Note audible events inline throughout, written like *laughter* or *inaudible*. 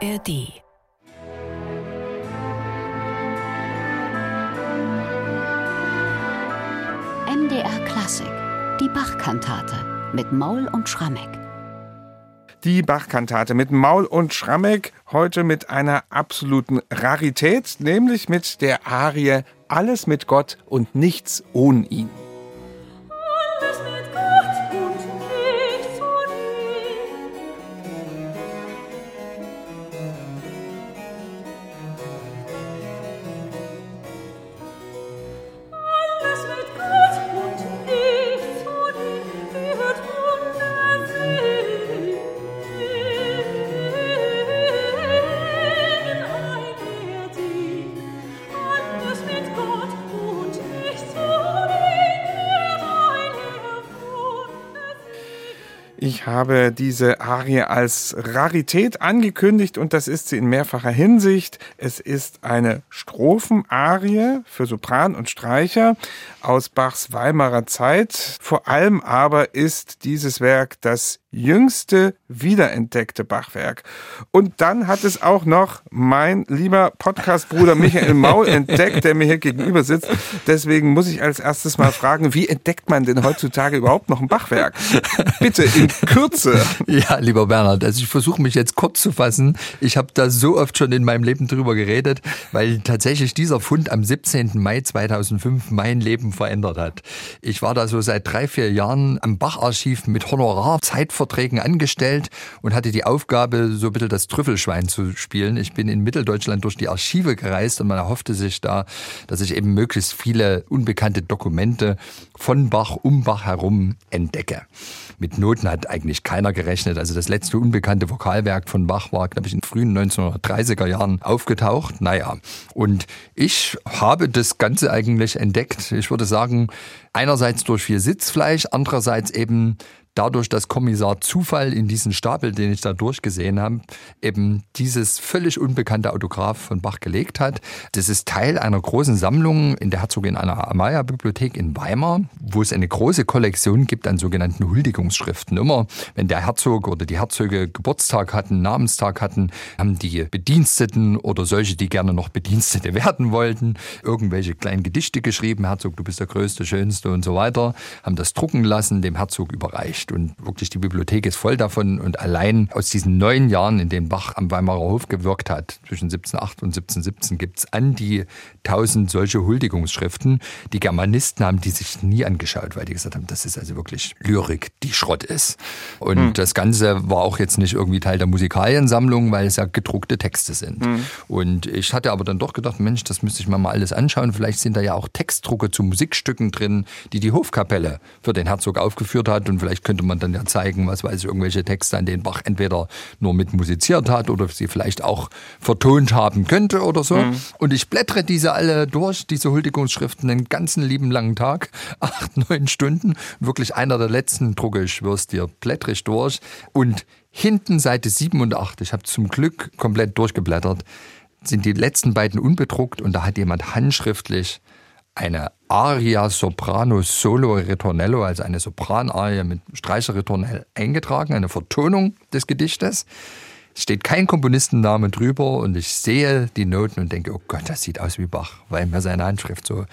ARD. MDR Klassik. Die Bachkantate mit Maul und Schrammeck. Die Bachkantate mit Maul und Schrammeck, heute mit einer absoluten Rarität, nämlich mit der Arie Alles mit Gott und nichts ohne ihn. Ich habe diese Arie als Rarität angekündigt und das ist sie in mehrfacher Hinsicht. Es ist eine Strophenarie für Sopran und Streicher aus Bachs Weimarer Zeit. Vor allem aber ist dieses Werk das jüngste wiederentdeckte Bachwerk. Und dann hat es auch noch mein lieber Podcastbruder Michael Maul *laughs* entdeckt, der mir hier gegenüber sitzt. Deswegen muss ich als erstes mal fragen, wie entdeckt man denn heutzutage überhaupt noch ein Bachwerk? Bitte in Kürze. Ja, lieber Bernhard, also ich versuche mich jetzt kurz zu fassen. Ich habe da so oft schon in meinem Leben drüber geredet, weil tatsächlich dieser Fund am 17. Mai 2005 mein Leben verändert hat. Ich war da so seit drei, vier Jahren am Bacharchiv mit Honorar Zeit Verträgen angestellt und hatte die Aufgabe, so ein bisschen das Trüffelschwein zu spielen. Ich bin in Mitteldeutschland durch die Archive gereist und man erhoffte sich da, dass ich eben möglichst viele unbekannte Dokumente von Bach um Bach herum entdecke. Mit Noten hat eigentlich keiner gerechnet. Also das letzte unbekannte Vokalwerk von Bach war, glaube ich, in frühen 1930er Jahren aufgetaucht. Naja, und ich habe das Ganze eigentlich entdeckt. Ich würde sagen, einerseits durch viel Sitzfleisch, andererseits eben dadurch, dass Kommissar Zufall in diesen Stapel, den ich da durchgesehen habe, eben dieses völlig unbekannte Autograph von Bach gelegt hat. Das ist Teil einer großen Sammlung in der Herzogin Anna Amaya Bibliothek in Weimar, wo es eine große Kollektion gibt an sogenannten Huldigungsschriften. Immer wenn der Herzog oder die Herzöge Geburtstag hatten, Namenstag hatten, haben die Bediensteten oder solche, die gerne noch Bedienstete *laughs* werden wollten, irgendwelche kleinen Gedichte geschrieben, Herzog, du bist der Größte, Schönste und so weiter, haben das drucken lassen, dem Herzog überreicht nicht. Und wirklich die Bibliothek ist voll davon. Und allein aus diesen neun Jahren, in denen Bach am Weimarer Hof gewirkt hat, zwischen 1708 und 1717, gibt es an die tausend solche Huldigungsschriften. Die Germanisten haben die sich nie angeschaut, weil die gesagt haben, das ist also wirklich Lyrik, die Schrott ist. Und hm. das Ganze war auch jetzt nicht irgendwie Teil der Musikaliensammlung, weil es ja gedruckte Texte sind. Hm. Und ich hatte aber dann doch gedacht, Mensch, das müsste ich mir mal alles anschauen. Vielleicht sind da ja auch Textdrucke zu Musikstücken drin, die die Hofkapelle für den Herzog aufgeführt hat. Und vielleicht könnte man dann ja zeigen, was weiß ich, irgendwelche Texte, an denen Bach entweder nur mit musiziert hat oder sie vielleicht auch vertont haben könnte oder so. Mhm. Und ich blättere diese alle durch, diese Huldigungsschriften, den ganzen lieben langen Tag, *laughs* acht, neun Stunden. Wirklich einer der letzten Drucke, ich schwör's dir, blättere ich durch. Und hinten Seite 7 und 8, ich habe zum Glück komplett durchgeblättert, sind die letzten beiden unbedruckt und da hat jemand handschriftlich eine Aria Soprano Solo Ritornello, also eine Sopranarie mit Streicherritornell eingetragen, eine Vertonung des Gedichtes. Es steht kein Komponistenname drüber und ich sehe die Noten und denke, oh Gott, das sieht aus wie Bach, weil mir seine Handschrift so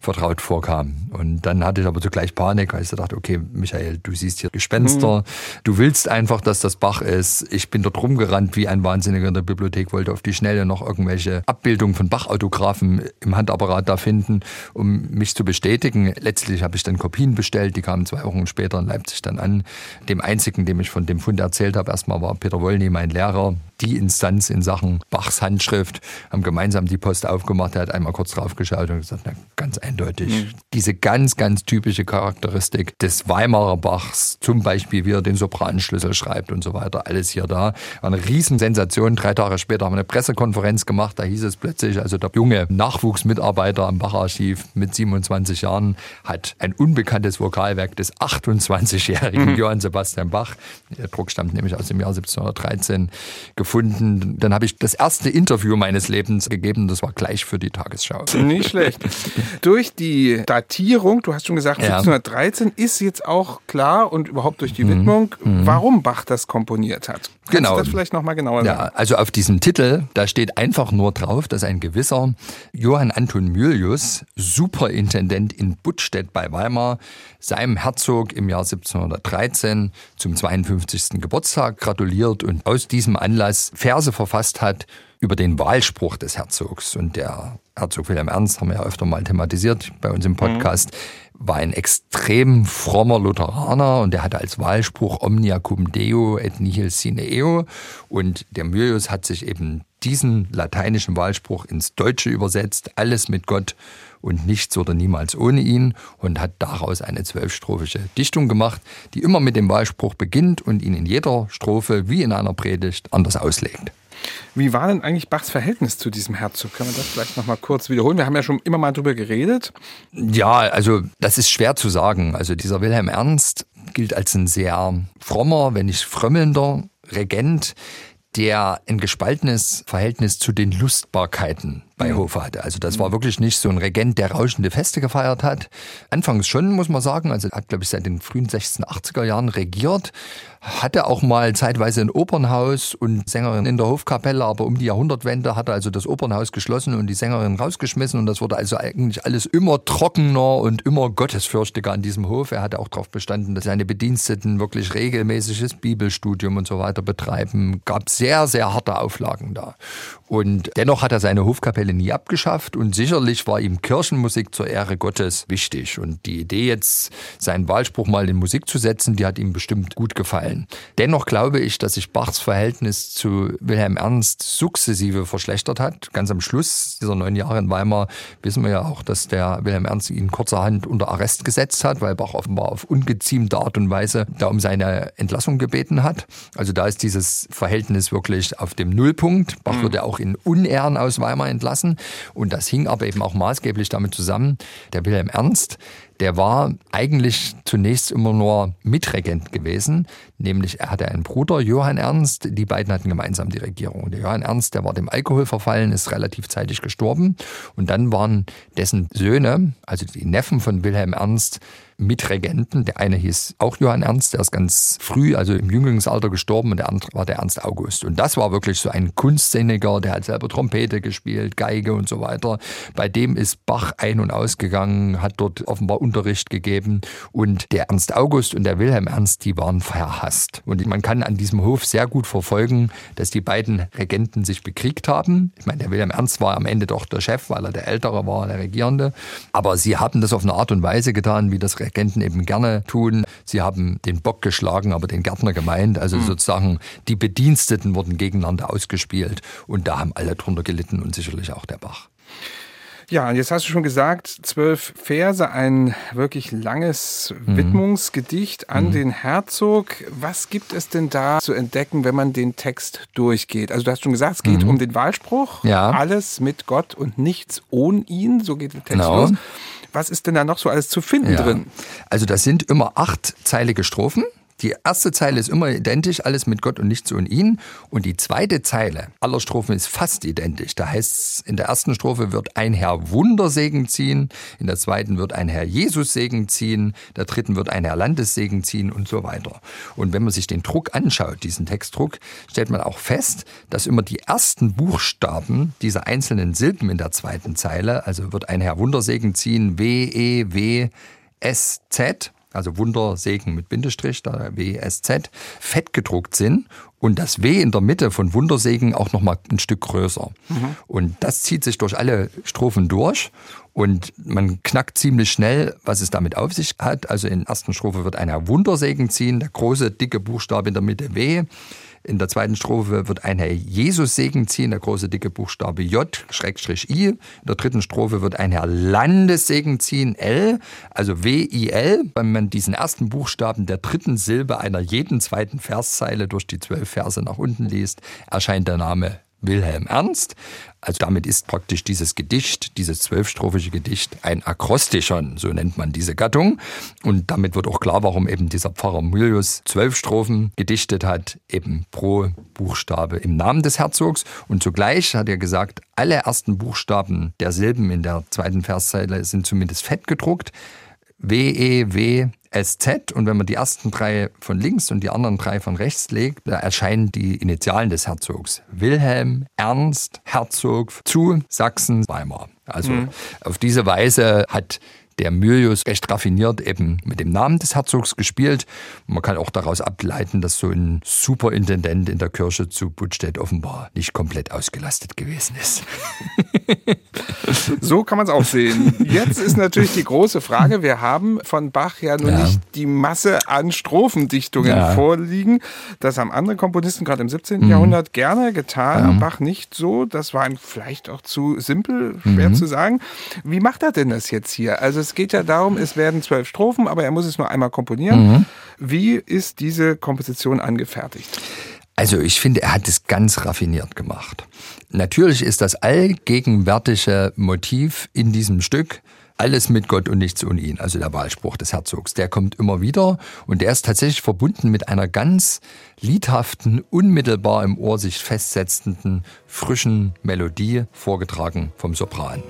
vertraut vorkam. Und dann hatte ich aber zugleich Panik, weil ich dachte, okay, Michael, du siehst hier Gespenster, mhm. du willst einfach, dass das Bach ist. Ich bin dort rumgerannt wie ein Wahnsinniger in der Bibliothek, wollte auf die Schnelle noch irgendwelche Abbildungen von Bach-Autographen im Handapparat da finden, um mich zu bestätigen. Letztlich habe ich dann Kopien bestellt, die kamen zwei Wochen später in Leipzig dann an. Dem einzigen, dem ich von dem Fund erzählt habe, erstmal war Peter Wollny, mein Lehrer, Lehrer, die Instanz in Sachen Bachs Handschrift, haben gemeinsam die Post aufgemacht. Er hat einmal kurz drauf geschaut und gesagt, na, ganz eindeutig. Mhm. Diese ganz, ganz typische Charakteristik des Weimarer Bachs, zum Beispiel, wie er den Sopranschlüssel schreibt und so weiter, alles hier da. War eine Riesensensation. Drei Tage später haben wir eine Pressekonferenz gemacht. Da hieß es plötzlich, also der junge Nachwuchsmitarbeiter am Bacharchiv mit 27 Jahren hat ein unbekanntes Vokalwerk des 28-jährigen mhm. Johann Sebastian Bach. Der Druck stammt nämlich aus dem Jahr 1713 Gefunden. Dann habe ich das erste Interview meines Lebens gegeben. Das war gleich für die Tagesschau. Nicht schlecht. durch die Datierung, du hast schon gesagt, ja. 1713 ist jetzt auch klar und überhaupt durch die mhm. Widmung, mhm. warum Bach das komponiert hat. Kannst genau. du das vielleicht nochmal genauer sagen? Ja, also auf diesem Titel, da steht einfach nur drauf, dass ein gewisser Johann Anton Mylius, Superintendent in Buttstedt bei Weimar, seinem Herzog im Jahr 1713 zum 52. Geburtstag gratuliert und aus diesem Anlass Verse verfasst hat über den Wahlspruch des Herzogs. Und der Herzog Wilhelm Ernst, haben wir ja öfter mal thematisiert bei uns im mhm. Podcast, mhm. war ein extrem frommer Lutheraner und der hatte als Wahlspruch Omnia cum Deo et nihil sine eo. Und der Myrius hat sich eben diesen lateinischen Wahlspruch ins Deutsche übersetzt, alles mit Gott und nichts oder niemals ohne ihn und hat daraus eine zwölfstrophische Dichtung gemacht, die immer mit dem Wahlspruch beginnt und ihn in jeder Strophe wie in einer Predigt anders auslegt. Wie war denn eigentlich Bachs Verhältnis zu diesem Herzog? Kann man das vielleicht noch mal kurz wiederholen? Wir haben ja schon immer mal drüber geredet. Ja, also das ist schwer zu sagen. Also dieser Wilhelm Ernst gilt als ein sehr frommer, wenn nicht frömmelnder Regent, der ein gespaltenes Verhältnis zu den Lustbarkeiten bei mhm. Hofe hatte. Also das war wirklich nicht so ein Regent, der rauschende Feste gefeiert hat. Anfangs schon, muss man sagen. Also hat, glaube ich, seit den frühen 1680er Jahren regiert. Hatte auch mal zeitweise ein Opernhaus und Sängerin in der Hofkapelle, aber um die Jahrhundertwende hat er also das Opernhaus geschlossen und die Sängerin rausgeschmissen und das wurde also eigentlich alles immer trockener und immer gottesfürchtiger an diesem Hof. Er hatte auch darauf bestanden, dass seine Bediensteten wirklich regelmäßiges Bibelstudium und so weiter betreiben. Gab sehr, sehr harte Auflagen da. Und dennoch hat er seine Hofkapelle nie abgeschafft und sicherlich war ihm Kirchenmusik zur Ehre Gottes wichtig. Und die Idee jetzt, seinen Wahlspruch mal in Musik zu setzen, die hat ihm bestimmt gut gefallen. Dennoch glaube ich, dass sich Bachs Verhältnis zu Wilhelm Ernst sukzessive verschlechtert hat. Ganz am Schluss dieser neun Jahre in Weimar wissen wir ja auch, dass der Wilhelm Ernst ihn kurzerhand unter Arrest gesetzt hat, weil Bach offenbar auf ungeziemte Art und Weise da um seine Entlassung gebeten hat. Also da ist dieses Verhältnis wirklich auf dem Nullpunkt. Bach mhm. wurde auch auch in Unehren aus Weimar entlassen. Und das hing aber eben auch maßgeblich damit zusammen, der Wilhelm Ernst, der war eigentlich zunächst immer nur Mitregent gewesen, nämlich er hatte einen Bruder, Johann Ernst, die beiden hatten gemeinsam die Regierung. Der Johann Ernst, der war dem Alkohol verfallen, ist relativ zeitig gestorben und dann waren dessen Söhne, also die Neffen von Wilhelm Ernst, Mitregenten. Der eine hieß auch Johann Ernst, der ist ganz früh, also im Jünglingsalter gestorben und der andere war der Ernst August. Und das war wirklich so ein Kunstsinniger, der hat selber Trompete gespielt, Geige und so weiter. Bei dem ist Bach ein- und ausgegangen, hat dort offenbar Unterricht gegeben und der Ernst August und der Wilhelm Ernst, die waren verhasst. Und man kann an diesem Hof sehr gut verfolgen, dass die beiden Regenten sich bekriegt haben. Ich meine, der Wilhelm Ernst war am Ende doch der Chef, weil er der Ältere war, der Regierende. Aber sie haben das auf eine Art und Weise getan, wie das Regenten eben gerne tun. Sie haben den Bock geschlagen, aber den Gärtner gemeint. Also mhm. sozusagen die Bediensteten wurden gegeneinander ausgespielt und da haben alle drunter gelitten und sicherlich auch der Bach. Ja, und jetzt hast du schon gesagt, zwölf Verse, ein wirklich langes mhm. Widmungsgedicht an mhm. den Herzog. Was gibt es denn da zu entdecken, wenn man den Text durchgeht? Also du hast schon gesagt, es geht mhm. um den Wahlspruch. Ja. Alles mit Gott und nichts ohne ihn. So geht der Text genau. los. Was ist denn da noch so alles zu finden ja. drin? Also das sind immer achtzeilige Strophen. Die erste Zeile ist immer identisch, alles mit Gott und nichts ohne ihn. Und die zweite Zeile aller Strophen ist fast identisch. Da heißt es, in der ersten Strophe wird ein Herr Wundersegen ziehen, in der zweiten wird ein Herr Jesus Segen ziehen, der dritten wird ein Herr Landessegen ziehen und so weiter. Und wenn man sich den Druck anschaut, diesen Textdruck, stellt man auch fest, dass immer die ersten Buchstaben dieser einzelnen Silben in der zweiten Zeile, also wird ein Herr Wundersegen ziehen, W, E, W, S, Z, also Wundersegen mit Bindestrich, da WSZ, fett gedruckt sind und das W in der Mitte von Wundersegen auch nochmal ein Stück größer. Mhm. Und das zieht sich durch alle Strophen durch und man knackt ziemlich schnell, was es damit auf sich hat. Also in der ersten Strophe wird einer Wundersegen ziehen, der große, dicke Buchstabe in der Mitte W. In der zweiten Strophe wird ein Herr Jesus-Segen ziehen, der große dicke Buchstabe J, Schrägstrich I. In der dritten Strophe wird ein Herr Landessegen ziehen, L, also W-I-L. Wenn man diesen ersten Buchstaben der dritten Silbe einer jeden zweiten Verszeile durch die zwölf Verse nach unten liest, erscheint der Name Wilhelm Ernst. Also damit ist praktisch dieses Gedicht, dieses zwölfstrophige Gedicht ein Akrostichon, so nennt man diese Gattung. Und damit wird auch klar, warum eben dieser Pfarrer Mulius zwölf Strophen gedichtet hat, eben pro Buchstabe im Namen des Herzogs. Und zugleich hat er gesagt, alle ersten Buchstaben der Silben in der zweiten Verszeile sind zumindest fett gedruckt. W, E, W, SZ und wenn man die ersten drei von links und die anderen drei von rechts legt, da erscheinen die Initialen des Herzogs. Wilhelm, Ernst, Herzog zu Sachsen, Weimar. Also mhm. auf diese Weise hat der Mylius recht raffiniert eben mit dem Namen des Herzogs gespielt. Man kann auch daraus ableiten, dass so ein Superintendent in der Kirche zu Budstedt offenbar nicht komplett ausgelastet gewesen ist. *laughs* *laughs* so kann man es auch sehen. Jetzt ist natürlich die große Frage, wir haben von Bach ja nur ja. nicht die Masse an Strophendichtungen ja. vorliegen. Das haben andere Komponisten gerade im 17. Mhm. Jahrhundert gerne getan, ja. Bach nicht so. Das war vielleicht auch zu simpel, schwer mhm. zu sagen. Wie macht er denn das jetzt hier? Also es geht ja darum, es werden zwölf Strophen, aber er muss es nur einmal komponieren. Mhm. Wie ist diese Komposition angefertigt? Also ich finde, er hat es ganz raffiniert gemacht. Natürlich ist das allgegenwärtige Motiv in diesem Stück alles mit Gott und nichts ohne ihn, also der Wahlspruch des Herzogs. Der kommt immer wieder und der ist tatsächlich verbunden mit einer ganz liedhaften, unmittelbar im Ohr sich festsetzenden, frischen Melodie, vorgetragen vom Sopran.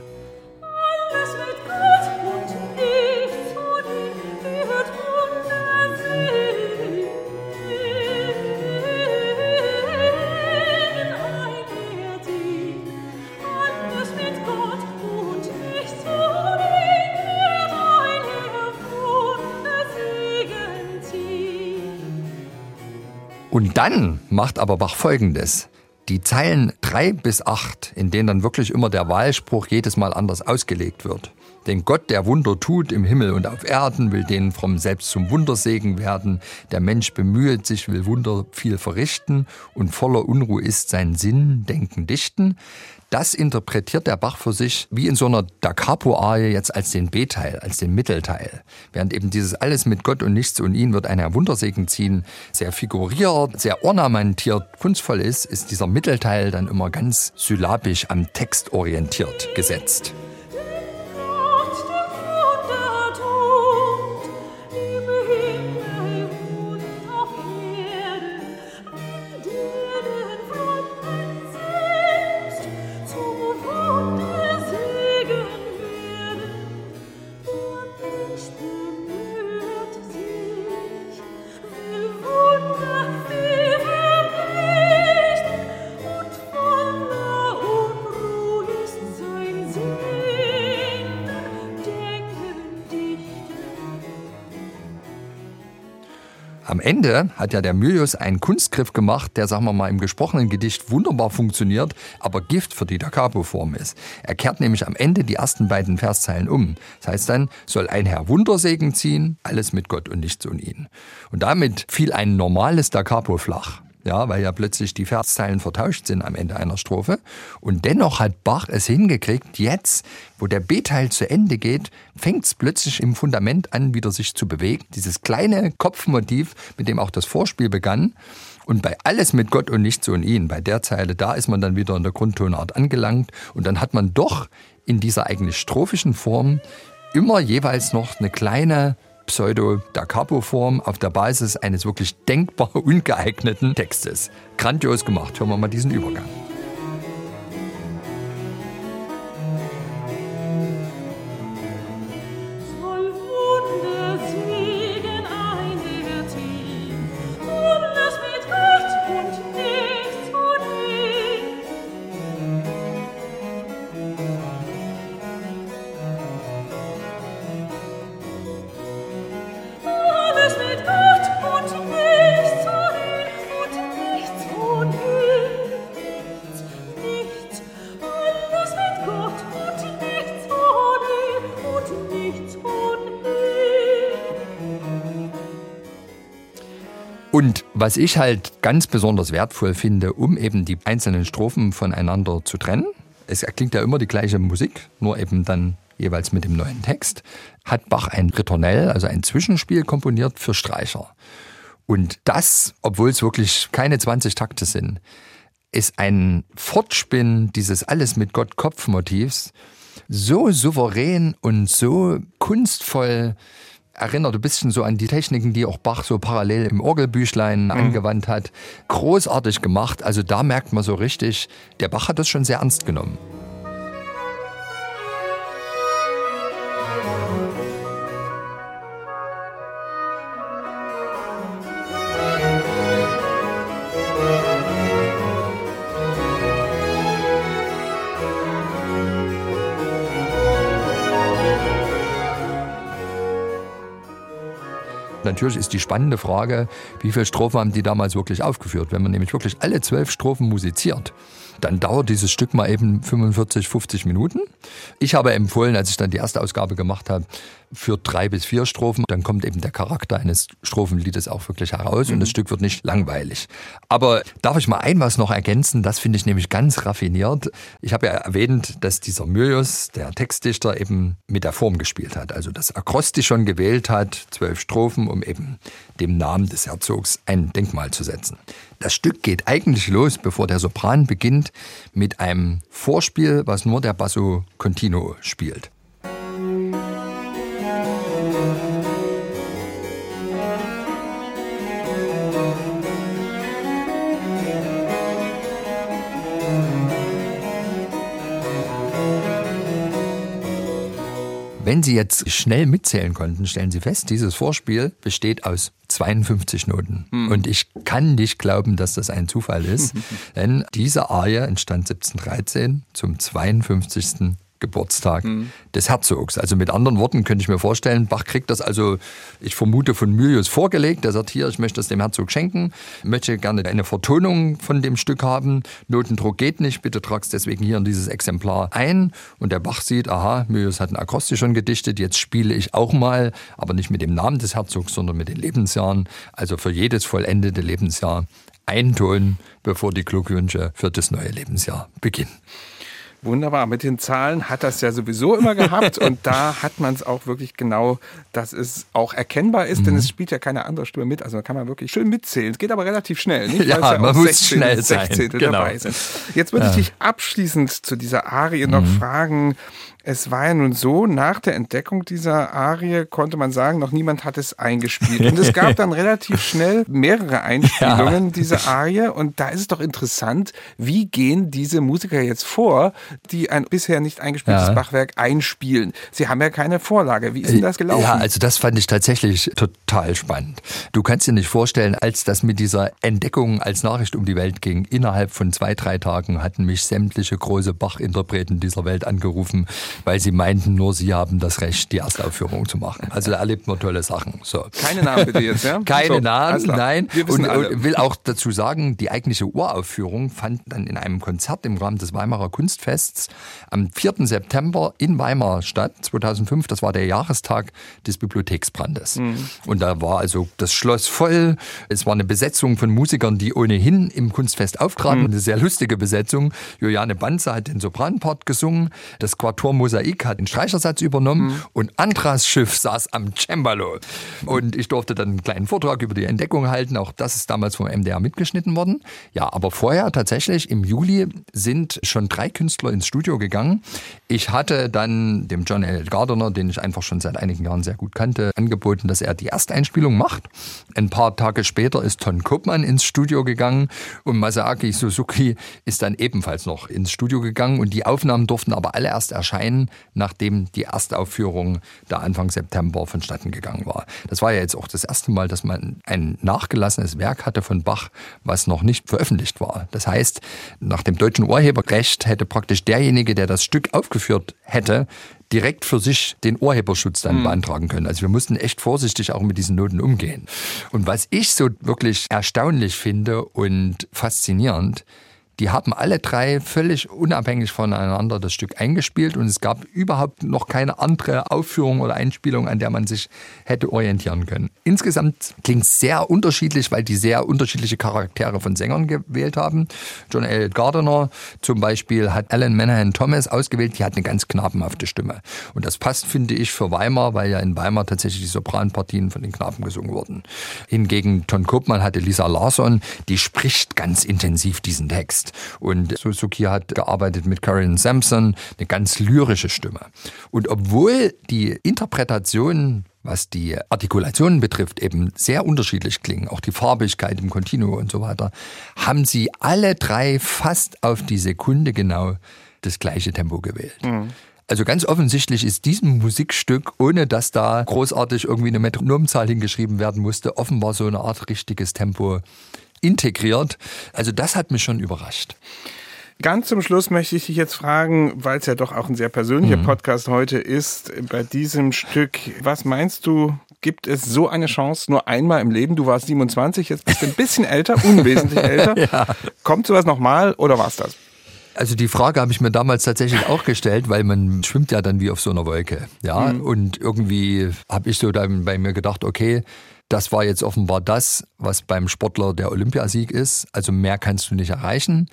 Und dann macht aber Bach Folgendes. Die Zeilen drei bis acht, in denen dann wirklich immer der Wahlspruch jedes Mal anders ausgelegt wird. Denn Gott, der Wunder tut im Himmel und auf Erden, will den vom Selbst zum Wundersegen werden. Der Mensch bemüht sich, will Wunder viel verrichten und voller Unruhe ist sein Sinn, Denken, Dichten. Das interpretiert der Bach für sich wie in so einer Da Capo-Arie jetzt als den B-Teil, als den Mittelteil. Während eben dieses alles mit Gott und nichts und ihn wird ein Wundersegen ziehen, sehr figuriert, sehr ornamentiert, kunstvoll ist, ist dieser Mittelteil dann immer ganz syllabisch am Text orientiert gesetzt. Am Ende hat ja der Mylius einen Kunstgriff gemacht, der, sagen wir mal, im gesprochenen Gedicht wunderbar funktioniert, aber Gift für die Da Capo-Form ist. Er kehrt nämlich am Ende die ersten beiden Verszeilen um. Das heißt dann, soll ein Herr Wundersegen ziehen, alles mit Gott und nichts um ihn. Und damit fiel ein normales Da Capo flach ja, weil ja plötzlich die Verszeilen vertauscht sind am Ende einer Strophe. Und dennoch hat Bach es hingekriegt, jetzt, wo der B-Teil zu Ende geht, fängt es plötzlich im Fundament an, wieder sich zu bewegen. Dieses kleine Kopfmotiv, mit dem auch das Vorspiel begann. Und bei alles mit Gott und nichts ohne ihn, bei der Zeile, da ist man dann wieder in der Grundtonart angelangt. Und dann hat man doch in dieser eigentlich strophischen Form immer jeweils noch eine kleine Pseudo-Da Capo-Form auf der Basis eines wirklich denkbar *laughs* ungeeigneten Textes. Grandios gemacht. Hören wir mal diesen Übergang. Und was ich halt ganz besonders wertvoll finde, um eben die einzelnen Strophen voneinander zu trennen, es klingt ja immer die gleiche Musik, nur eben dann jeweils mit dem neuen Text, hat Bach ein Ritornell, also ein Zwischenspiel komponiert für Streicher. Und das, obwohl es wirklich keine 20 Takte sind, ist ein Fortspinn dieses alles mit Gott Kopf-Motivs so souverän und so kunstvoll erinnert ein bisschen so an die Techniken, die auch Bach so parallel im Orgelbüchlein mhm. angewandt hat. Großartig gemacht. Also da merkt man so richtig, der Bach hat das schon sehr ernst genommen. Natürlich ist die spannende Frage, wie viele Strophen haben die damals wirklich aufgeführt? Wenn man nämlich wirklich alle zwölf Strophen musiziert, dann dauert dieses Stück mal eben 45, 50 Minuten. Ich habe empfohlen, als ich dann die erste Ausgabe gemacht habe, für drei bis vier Strophen. Dann kommt eben der Charakter eines Strophenliedes auch wirklich heraus mhm. und das Stück wird nicht langweilig. Aber darf ich mal ein was noch ergänzen? Das finde ich nämlich ganz raffiniert. Ich habe ja erwähnt, dass dieser Myrius, der Textdichter, eben mit der Form gespielt hat. Also das Akrostisch schon gewählt hat, zwölf Strophen, um eben dem Namen des Herzogs ein Denkmal zu setzen. Das Stück geht eigentlich los, bevor der Sopran beginnt, mit einem Vorspiel, was nur der Basso Continuo spielt. Wenn Sie jetzt schnell mitzählen konnten, stellen Sie fest, dieses Vorspiel besteht aus 52 Noten. Hm. Und ich kann nicht glauben, dass das ein Zufall ist, *laughs* denn diese Arie entstand 1713 zum 52. Geburtstag mhm. des Herzogs. Also mit anderen Worten könnte ich mir vorstellen, Bach kriegt das also, ich vermute, von Mylius vorgelegt. Er sagt, hier, ich möchte das dem Herzog schenken, möchte gerne eine Vertonung von dem Stück haben. Notendruck geht nicht, bitte trag's deswegen hier in dieses Exemplar ein. Und der Bach sieht, aha, Mylius hat ein Akrostisch schon gedichtet, jetzt spiele ich auch mal, aber nicht mit dem Namen des Herzogs, sondern mit den Lebensjahren. Also für jedes vollendete Lebensjahr ein Ton, bevor die Glückwünsche für das neue Lebensjahr beginnen. Wunderbar. Mit den Zahlen hat das ja sowieso immer gehabt und da hat man es auch wirklich genau, dass es auch erkennbar ist, mhm. denn es spielt ja keine andere Stimme mit. Also da kann man wirklich schön mitzählen. Es geht aber relativ schnell. Nicht? Ja, ja man muss 16, schnell 16 sein. Genau. dabei sind. Jetzt würde ja. ich dich abschließend zu dieser Arie noch mhm. fragen, es war ja nun so, nach der Entdeckung dieser Arie konnte man sagen, noch niemand hat es eingespielt. Und es gab *laughs* dann relativ schnell mehrere Einspielungen ja. dieser Arie. Und da ist es doch interessant, wie gehen diese Musiker jetzt vor, die ein bisher nicht eingespieltes ja. Bachwerk einspielen? Sie haben ja keine Vorlage. Wie ist denn das gelaufen? Ja, also das fand ich tatsächlich total spannend. Du kannst dir nicht vorstellen, als das mit dieser Entdeckung als Nachricht um die Welt ging, innerhalb von zwei, drei Tagen hatten mich sämtliche große Bach-Interpreten dieser Welt angerufen weil sie meinten, nur sie haben das Recht, die Erstaufführung zu machen. Also da erlebt man tolle Sachen. So. Keine Namen bitte jetzt, ja? *laughs* Keine so, Namen, nein. Und, und, will auch dazu sagen, die eigentliche Uraufführung fand dann in einem Konzert im Rahmen des Weimarer Kunstfests am 4. September in Weimar statt, 2005. Das war der Jahrestag des Bibliotheksbrandes. Mhm. Und da war also das Schloss voll. Es war eine Besetzung von Musikern, die ohnehin im Kunstfest auftraten. Mhm. Eine sehr lustige Besetzung. Juliane Banze hat den Sopranpart gesungen. Das Quartor Mosaik hat den Streichersatz übernommen mhm. und Andras Schiff saß am Cembalo. Und ich durfte dann einen kleinen Vortrag über die Entdeckung halten. Auch das ist damals vom MDR mitgeschnitten worden. Ja, aber vorher tatsächlich im Juli sind schon drei Künstler ins Studio gegangen. Ich hatte dann dem John L. Gardner, den ich einfach schon seit einigen Jahren sehr gut kannte, angeboten, dass er die Ersteinspielung macht. Ein paar Tage später ist Ton Koopmann ins Studio gegangen und Masaaki Suzuki ist dann ebenfalls noch ins Studio gegangen und die Aufnahmen durften aber alle erst erscheinen nachdem die Erstaufführung da Anfang September vonstatten gegangen war. Das war ja jetzt auch das erste Mal, dass man ein nachgelassenes Werk hatte von Bach, was noch nicht veröffentlicht war. Das heißt, nach dem deutschen Urheberrecht hätte praktisch derjenige, der das Stück aufgeführt hätte, direkt für sich den Urheberschutz dann mhm. beantragen können. Also wir mussten echt vorsichtig auch mit diesen Noten umgehen. Und was ich so wirklich erstaunlich finde und faszinierend, die haben alle drei völlig unabhängig voneinander das Stück eingespielt und es gab überhaupt noch keine andere Aufführung oder Einspielung, an der man sich hätte orientieren können. Insgesamt klingt es sehr unterschiedlich, weil die sehr unterschiedliche Charaktere von Sängern gewählt haben. John L. Gardiner zum Beispiel hat Alan Manahan Thomas ausgewählt, die hat eine ganz knabenhafte Stimme. Und das passt, finde ich, für Weimar, weil ja in Weimar tatsächlich die Sopranpartien von den Knaben gesungen wurden. Hingegen Ton Koopmann hatte Lisa Larsson, die spricht ganz intensiv diesen Text. Ist. Und Suzuki hat gearbeitet mit Karen Sampson, eine ganz lyrische Stimme. Und obwohl die Interpretation was die Artikulationen betrifft, eben sehr unterschiedlich klingen, auch die Farbigkeit im Continuo und so weiter, haben sie alle drei fast auf die Sekunde genau das gleiche Tempo gewählt. Mhm. Also ganz offensichtlich ist diesem Musikstück, ohne dass da großartig irgendwie eine Metronomzahl hingeschrieben werden musste, offenbar so eine Art richtiges Tempo integriert. Also das hat mich schon überrascht. Ganz zum Schluss möchte ich dich jetzt fragen, weil es ja doch auch ein sehr persönlicher mhm. Podcast heute ist, bei diesem Stück, was meinst du, gibt es so eine Chance nur einmal im Leben? Du warst 27, jetzt bist du ein bisschen *laughs* älter, unwesentlich älter. ja. Kommt sowas nochmal oder war's das? Also die Frage habe ich mir damals tatsächlich auch gestellt, weil man schwimmt ja dann wie auf so einer Wolke. Ja, mhm. und irgendwie habe ich so dann bei mir gedacht, okay, das war jetzt offenbar das, was beim Sportler der Olympiasieg ist. Also mehr kannst du nicht erreichen.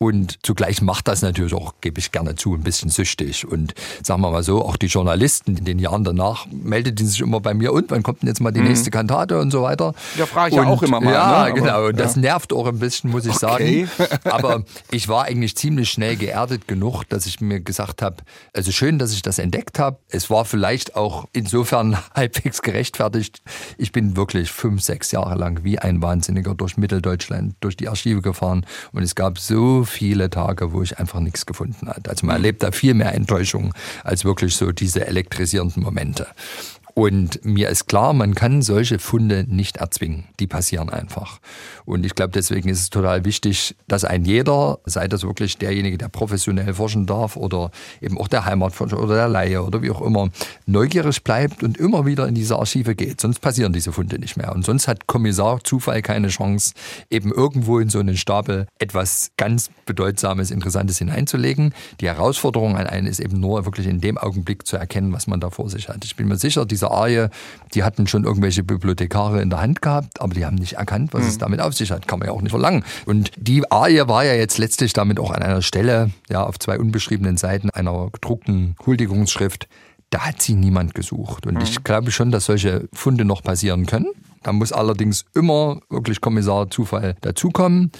Und zugleich macht das natürlich auch, gebe ich gerne zu, ein bisschen süchtig. Und sagen wir mal so, auch die Journalisten in den Jahren danach meldeten sich immer bei mir, und wann kommt denn jetzt mal die mhm. nächste Kantate und so weiter. Ja, frage ich und, ja auch immer mal. Ja, ne? genau. Und das ja. nervt auch ein bisschen, muss ich okay. sagen. *laughs* Aber ich war eigentlich ziemlich schnell geerdet genug, dass ich mir gesagt habe, also schön, dass ich das entdeckt habe. Es war vielleicht auch insofern *laughs* halbwegs gerechtfertigt. Ich bin wirklich fünf, sechs Jahre lang wie ein Wahnsinniger durch Mitteldeutschland, durch die Archive gefahren. Und es gab so viele Tage, wo ich einfach nichts gefunden habe. Also man erlebt da viel mehr Enttäuschung als wirklich so diese elektrisierenden Momente. Und mir ist klar, man kann solche Funde nicht erzwingen. Die passieren einfach. Und ich glaube, deswegen ist es total wichtig, dass ein jeder, sei das wirklich derjenige, der professionell forschen darf oder eben auch der Heimatforscher oder der Laie oder wie auch immer, neugierig bleibt und immer wieder in diese Archive geht. Sonst passieren diese Funde nicht mehr. Und sonst hat Kommissar Zufall keine Chance, eben irgendwo in so einen Stapel etwas ganz Bedeutsames, Interessantes hineinzulegen. Die Herausforderung an einen ist eben nur wirklich in dem Augenblick zu erkennen, was man da vor sich hat. Ich bin mir sicher, dieser diese Arie, die hatten schon irgendwelche Bibliothekare in der Hand gehabt, aber die haben nicht erkannt, was mhm. es damit auf sich hat. Kann man ja auch nicht verlangen. Und die Arie war ja jetzt letztlich damit auch an einer Stelle, ja, auf zwei unbeschriebenen Seiten einer gedruckten Huldigungsschrift. Da hat sie niemand gesucht. Und mhm. ich glaube schon, dass solche Funde noch passieren können. Da muss allerdings immer wirklich Kommissar Zufall dazukommen.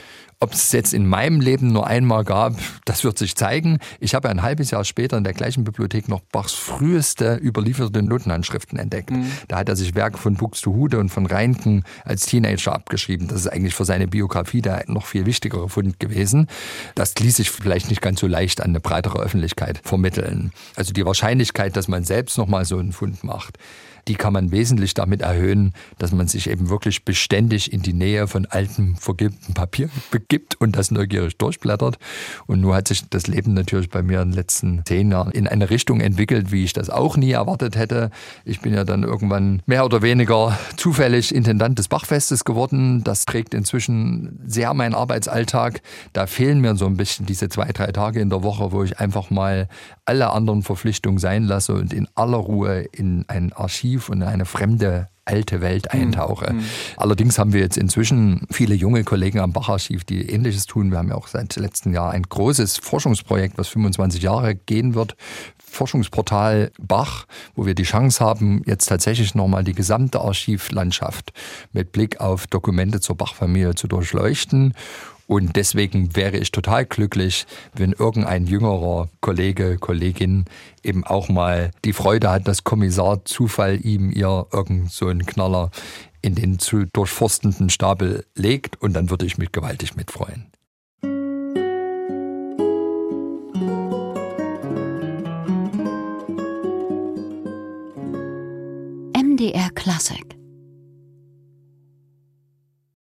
Ob es jetzt in meinem Leben nur einmal gab, das wird sich zeigen. Ich habe ein halbes Jahr später in der gleichen Bibliothek noch Bachs früheste überlieferte Notenhandschriften entdeckt. Mhm. Da hat er sich Werke von Buxtehude und von Reinken als Teenager abgeschrieben. Das ist eigentlich für seine Biografie der noch viel wichtigere Fund gewesen. Das ließ sich vielleicht nicht ganz so leicht an eine breitere Öffentlichkeit vermitteln. Also die Wahrscheinlichkeit, dass man selbst nochmal so einen Fund macht, die kann man wesentlich damit erhöhen, dass man sich eben wirklich beständig in die Nähe von altem, vergilbtem Papier *laughs* begibt und das neugierig durchblättert. Und nun hat sich das Leben natürlich bei mir in den letzten zehn Jahren in eine Richtung entwickelt, wie ich das auch nie erwartet hätte. Ich bin ja dann irgendwann mehr oder weniger zufällig Intendant des Bachfestes geworden. Das trägt inzwischen sehr meinen Arbeitsalltag. Da fehlen mir so ein bisschen diese zwei, drei Tage in der Woche, wo ich einfach mal alle anderen Verpflichtungen sein lasse und in aller Ruhe in ein Archiv und eine fremde alte Welt mhm. eintauche. Mhm. Allerdings haben wir jetzt inzwischen viele junge Kollegen am Bacharchiv, die Ähnliches tun. Wir haben ja auch seit letztem Jahr ein großes Forschungsprojekt, was 25 Jahre gehen wird. Forschungsportal Bach, wo wir die Chance haben, jetzt tatsächlich nochmal die gesamte Archivlandschaft mit Blick auf Dokumente zur Bachfamilie zu durchleuchten und deswegen wäre ich total glücklich, wenn irgendein jüngerer Kollege, Kollegin eben auch mal die Freude hat, dass Kommissar Zufall ihm ihr irgend so einen Knaller in den zu durchforstenden Stapel legt und dann würde ich mich gewaltig mitfreuen. MDR Classic